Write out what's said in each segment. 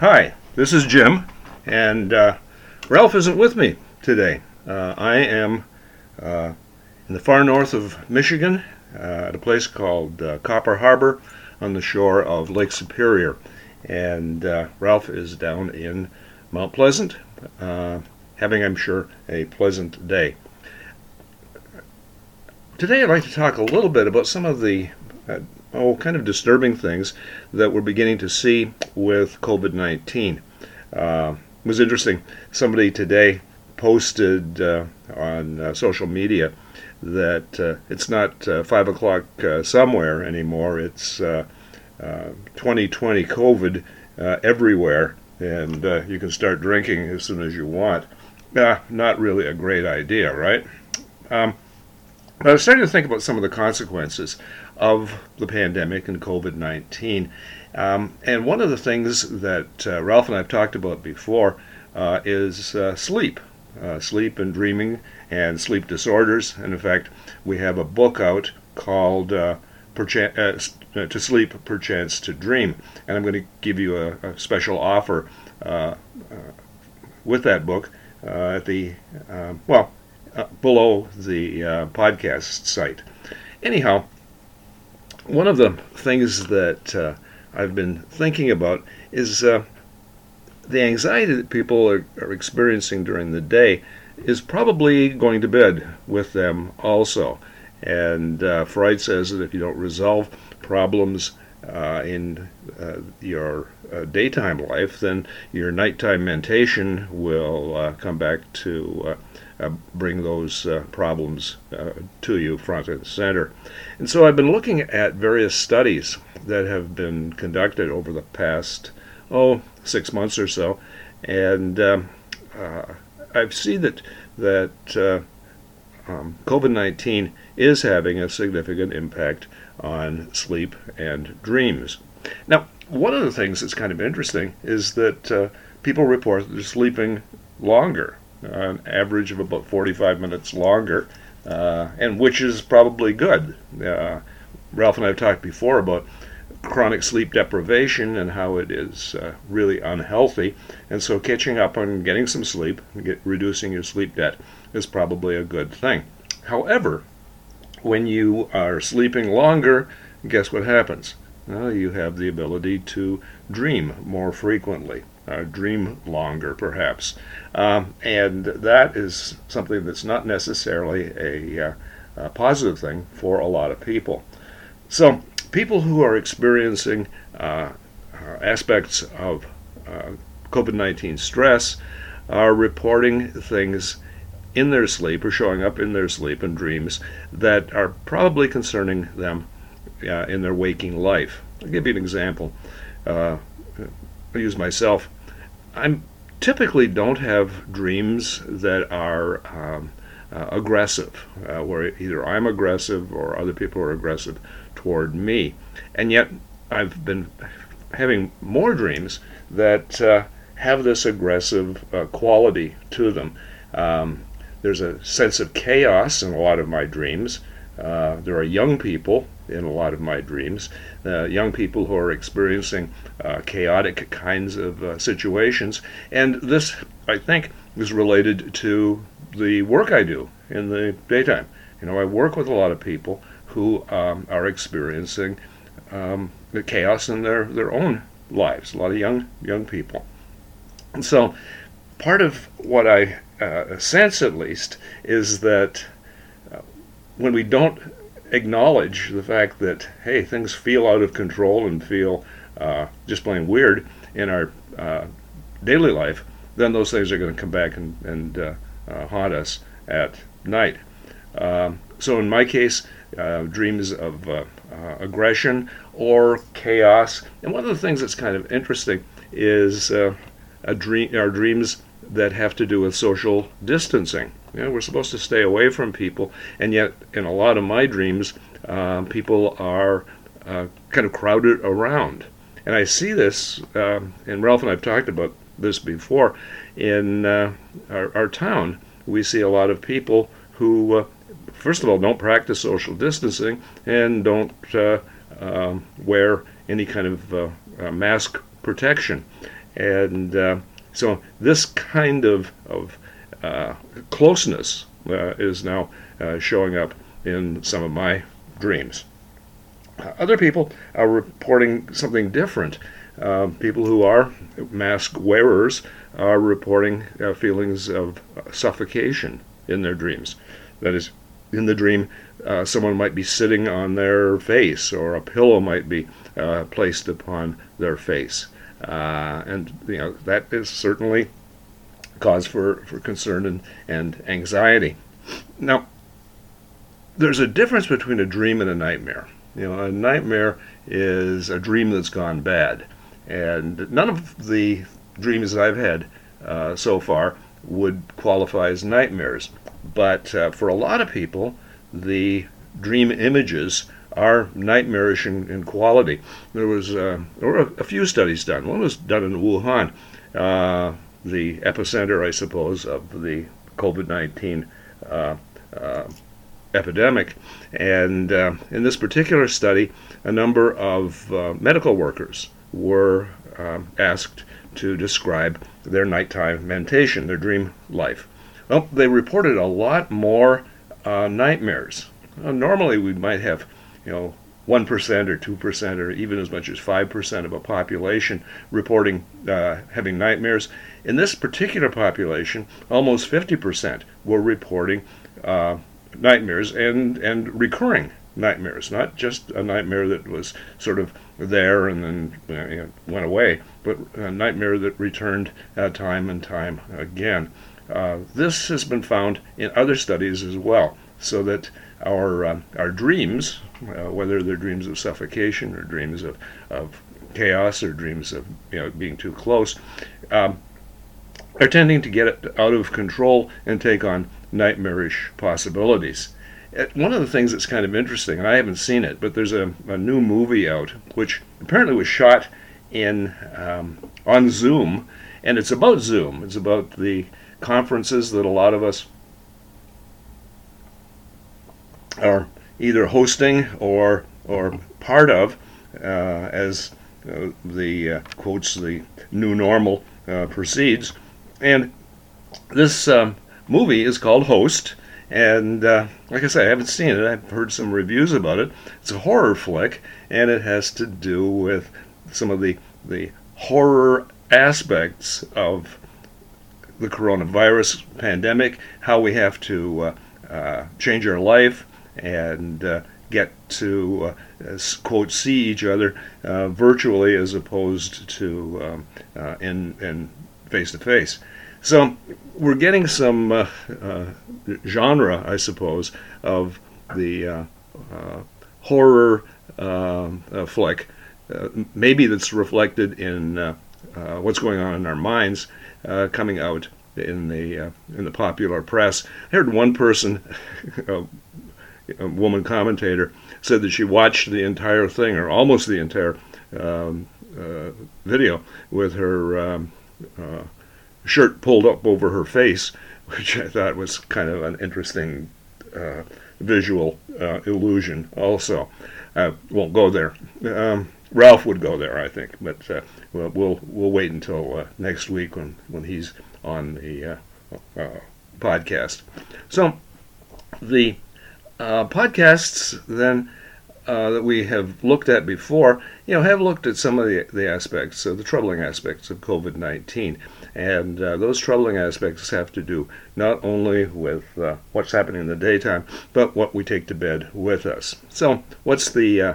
Hi, this is Jim, and uh, Ralph isn't with me today. Uh, I am uh, in the far north of Michigan uh, at a place called uh, Copper Harbor on the shore of Lake Superior, and uh, Ralph is down in Mount Pleasant, having, I'm sure, a pleasant day. Today, I'd like to talk a little bit about some of the oh, kind of disturbing things that we're beginning to see with COVID 19. Uh, it was interesting. Somebody today posted uh, on uh, social media that uh, it's not uh, 5 o'clock somewhere anymore, it's 2020 COVID everywhere, and you can start drinking as soon as you want. not really a great idea, right? Um, I was starting to think about some of the consequences of the pandemic and COVID 19. Um, and one of the things that uh, Ralph and I have talked about before uh, is uh, sleep, uh, sleep and dreaming and sleep disorders. And in fact, we have a book out called uh, uh, To Sleep, Perchance to Dream. And I'm going to give you a, a special offer with that book at the, well, below the podcast site. Anyhow, one of the things that uh, I've been thinking about is uh, the anxiety that people are, are, experiencing during the day is probably going to bed with them also. And uh, Freud says that if you don't resolve problems uh, in uh, your uh, daytime life, then your nighttime mentation will come back to bring those uh, problems uh, to you front and center. And so I've been looking at various studies that have been conducted over the past, oh, six months or so, and um, uh, I've seen that, that uh, um, COVID 19 is having a significant impact on sleep and dreams. Now, one of the things that's kind of interesting is that uh, people report that they're sleeping longer an average of about 45 minutes longer, uh, and which is probably good. Uh, Ralph and I have talked before about chronic sleep deprivation and how it is uh, really unhealthy, and so catching up on getting some sleep, get, reducing your sleep debt, is probably a good thing. However, when you are sleeping longer, guess what happens? Well, you have the ability to dream more frequently uh, dream longer, perhaps. Um, and that is something that's not necessarily a, uh, a, positive thing for a lot of people. So, people who are experiencing uh, aspects of uh, COVID 19 stress are reporting things in their sleep or showing up in their sleep and dreams that are probably concerning them uh, in their waking life. I'll give you an example. Uh, I use myself. I typically don't have dreams that are um, uh, aggressive, uh, where either I'm aggressive or other people are aggressive toward me. And yet, I've been having more dreams that uh, have this aggressive uh, quality to them. Um, there's a sense of chaos in a lot of my dreams. Uh, there are young people in a lot of my dreams, uh, young people who are experiencing uh, chaotic kinds of uh, situations. And this, I think, is related to the work I do in the daytime. You know, I work with a lot of people who um, are experiencing um, the chaos in their, their own lives, a lot of young young people. And so part of what I uh, sense, at least, is that when we don't acknowledge the fact that hey things feel out of control and feel uh, just plain weird in our uh, daily life then those things are going to come back and, and uh, uh, haunt us at night. Um, so in my case uh, dreams of uh, aggression or chaos. And one of the things that's kind of interesting is a dream our dreams that have to do with social distancing you know, we're supposed to stay away from people, and yet in a lot of my dreams, uh, people are uh, kind of crowded around. And I see this, uh, and Ralph and I've talked about this before, in uh, our, our, town. We see a lot of people who, uh, first of all, don't practice social distancing and don't uh, um, wear any kind of mask protection. And so this kind of, of uh, closeness uh, is now uh, showing up in some of my dreams. Other people are reporting something different. Uh, people who are mask wearers are reporting uh, feelings of suffocation in their dreams. That is, in the dream, uh, someone might be sitting on their face, or a pillow might be uh, placed upon their face, uh, and you know that is certainly cause for, for concern and, and anxiety. Now, there's a difference between a dream and a nightmare. You know, a nightmare is a dream that's gone bad, and none of the dreams that I've had uh, so far would qualify as nightmares. But uh, for a lot of people, the dream images are nightmarish in, in quality. There was uh, there were a, a, few studies done. One was done in Wuhan, uh, the epicenter, I suppose, of the COVID-19 uh, uh, epidemic. And uh, in this particular study, a number of medical workers were um, asked to describe their nighttime mentation, their dream life. Well, they reported a lot more uh, nightmares. normally, we might have, you know, 1% or 2% or even as much as 5% of a population reporting uh, having nightmares. In this particular population, almost 50% were reporting uh, nightmares and, and recurring nightmares, not just a nightmare that was sort of there and then you know, went away, but a nightmare that returned uh, time and time again. Uh, this has been found in other studies as well, so that our uh, our dreams, uh, whether they're dreams of suffocation or dreams of, of chaos or dreams of you know being too close, um, are tending to get out of control and take on nightmarish possibilities. Uh, one of the things that's kind of interesting, and I haven't seen it, but there's a, a new movie out which apparently was shot in um, on Zoom, and it's about Zoom. It's about the conferences that a lot of us are either hosting or or part of uh, as uh, the uh, quotes the new normal proceeds. And this um, movie is called host and uh, like i say i haven't seen it. I've heard some reviews about it. It's a horror flick and it has to do with some of the the horror aspects of the coronavirus pandemic, how we have to uh, uh, change our life and uh, get to uh, quote see each other uh, virtually as opposed to um, uh, in in face to face. So we're getting some genre, I suppose, of the horror um, flick. maybe that's reflected in what's going on in our minds uh, coming out in the uh, in the popular press. I heard one person, a, woman commentator, said that she watched the entire thing or almost the entire um, uh, video with her um, uh, shirt pulled up over her face, which I thought was kind of an interesting uh, visual uh, illusion. Also, I won't go there. Um, Ralph would go there, I think, but uh, we'll, we'll, we'll wait until uh, next week when when he's on the podcast. So the uh, podcasts then uh, that we have looked at before, you know, have looked at some of the, the aspects, the troubling aspects of COVID 19. And uh, those troubling aspects have to do not only with uh, what's happening in the daytime, but what we take to bed with us. So, what's the uh,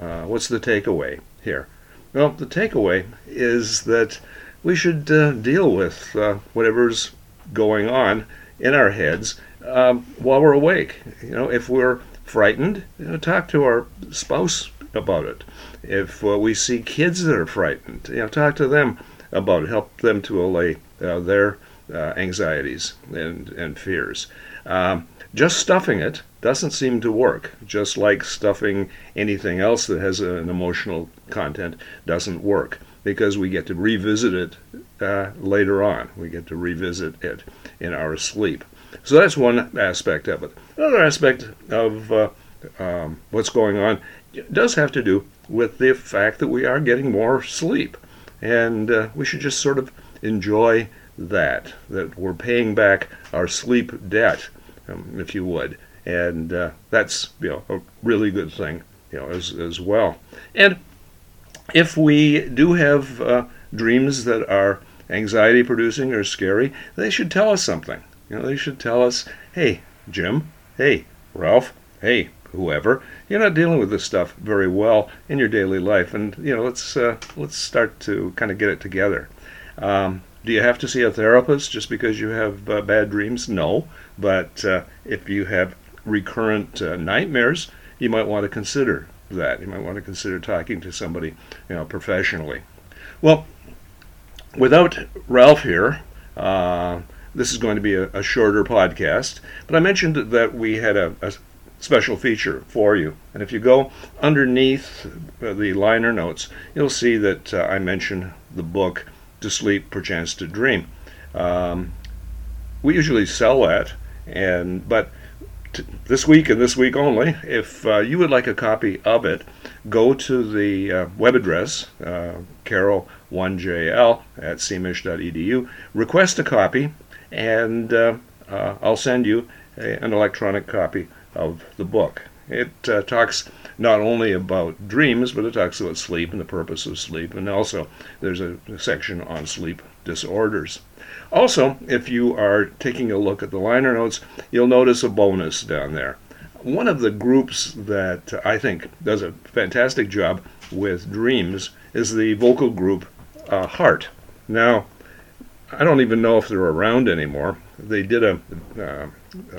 uh, what's the takeaway here? Well, the takeaway is that we should uh, deal with uh, whatever's going on in our heads um, while we're awake. You know, if we're frightened, you know, talk to our spouse about it. If uh, we see kids that are frightened, you know, talk to them about it. Help them to allay uh, their uh, anxieties and and fears. Um, just stuffing it doesn't seem to work. Just like stuffing anything else that has an emotional content doesn't work because we get to revisit it uh, later on. We get to revisit it in our sleep. So that's one aspect of it. Another aspect of uh, um, what's going on does have to do with the fact that we are getting more sleep. and uh, we should just sort of enjoy that, that we're paying back our sleep debt, um, if you would. And uh, that's you know a really good thing, you know, as, as well. And if we do have uh, dreams that are anxiety producing or scary, they should tell us something. You know, they should tell us, hey, Jim, hey, Ralph, hey, whoever, you're not dealing with this stuff very well in your daily life, and you know, let's uh, let's start to kind of get it together. Um, do you have to see a therapist just because you have uh, bad dreams? No, but uh, if you have recurrent uh, nightmares, you might want to consider that. You might want to consider talking to somebody, you know, professionally. Well, without Ralph here, uh, this is going to be a, a, shorter podcast, but I mentioned that we had a, a, special feature for you. And if you go underneath the liner notes, you'll see that uh, I mentioned the book To Sleep, Perchance to Dream. Um, we usually sell that, and but t- this week and this week only, if uh, you would like a copy of it, go to the uh, web address, uh, carol1jl at cmich.edu, request a copy, and uh, uh, I'll send you a, an electronic copy of the book. It uh, talks not only about dreams, but it talks about sleep and the purpose of sleep, and also there's a, a section on sleep disorders. Also, if you are taking a look at the liner notes, you'll notice a bonus down there. One of the groups that I think does a fantastic job with dreams is the vocal group uh, Heart. Now, I don't even know if they're around anymore. They did a, uh,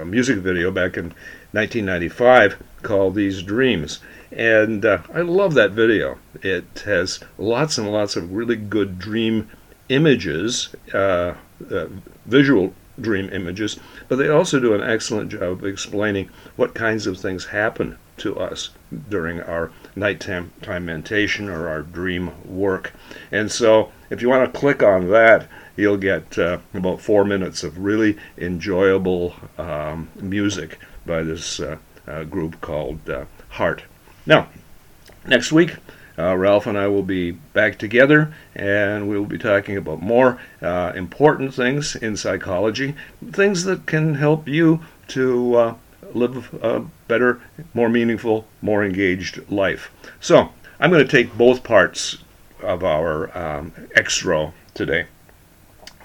a music video back in 1995 called These Dreams. And uh, I love that video. It has lots and lots of really good dream images, uh, uh, visual dream images, but they also do an excellent job of explaining what kinds of things happen to us during our nighttime mentation or our dream work. And so, if you want to click on that, you'll get uh, about four minutes of really enjoyable um, music by this uh, uh, group called uh, Heart. Now, next week, uh, Ralph and I will be back together and we'll be talking about more uh, important things in psychology, things that can help you to live a better, more meaningful, more engaged life. So, I'm going to take both parts of our um, extra today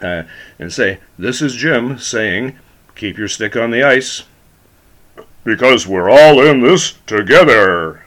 uh, and say, This is Jim saying, Keep your stick on the ice. Because we're all in this together.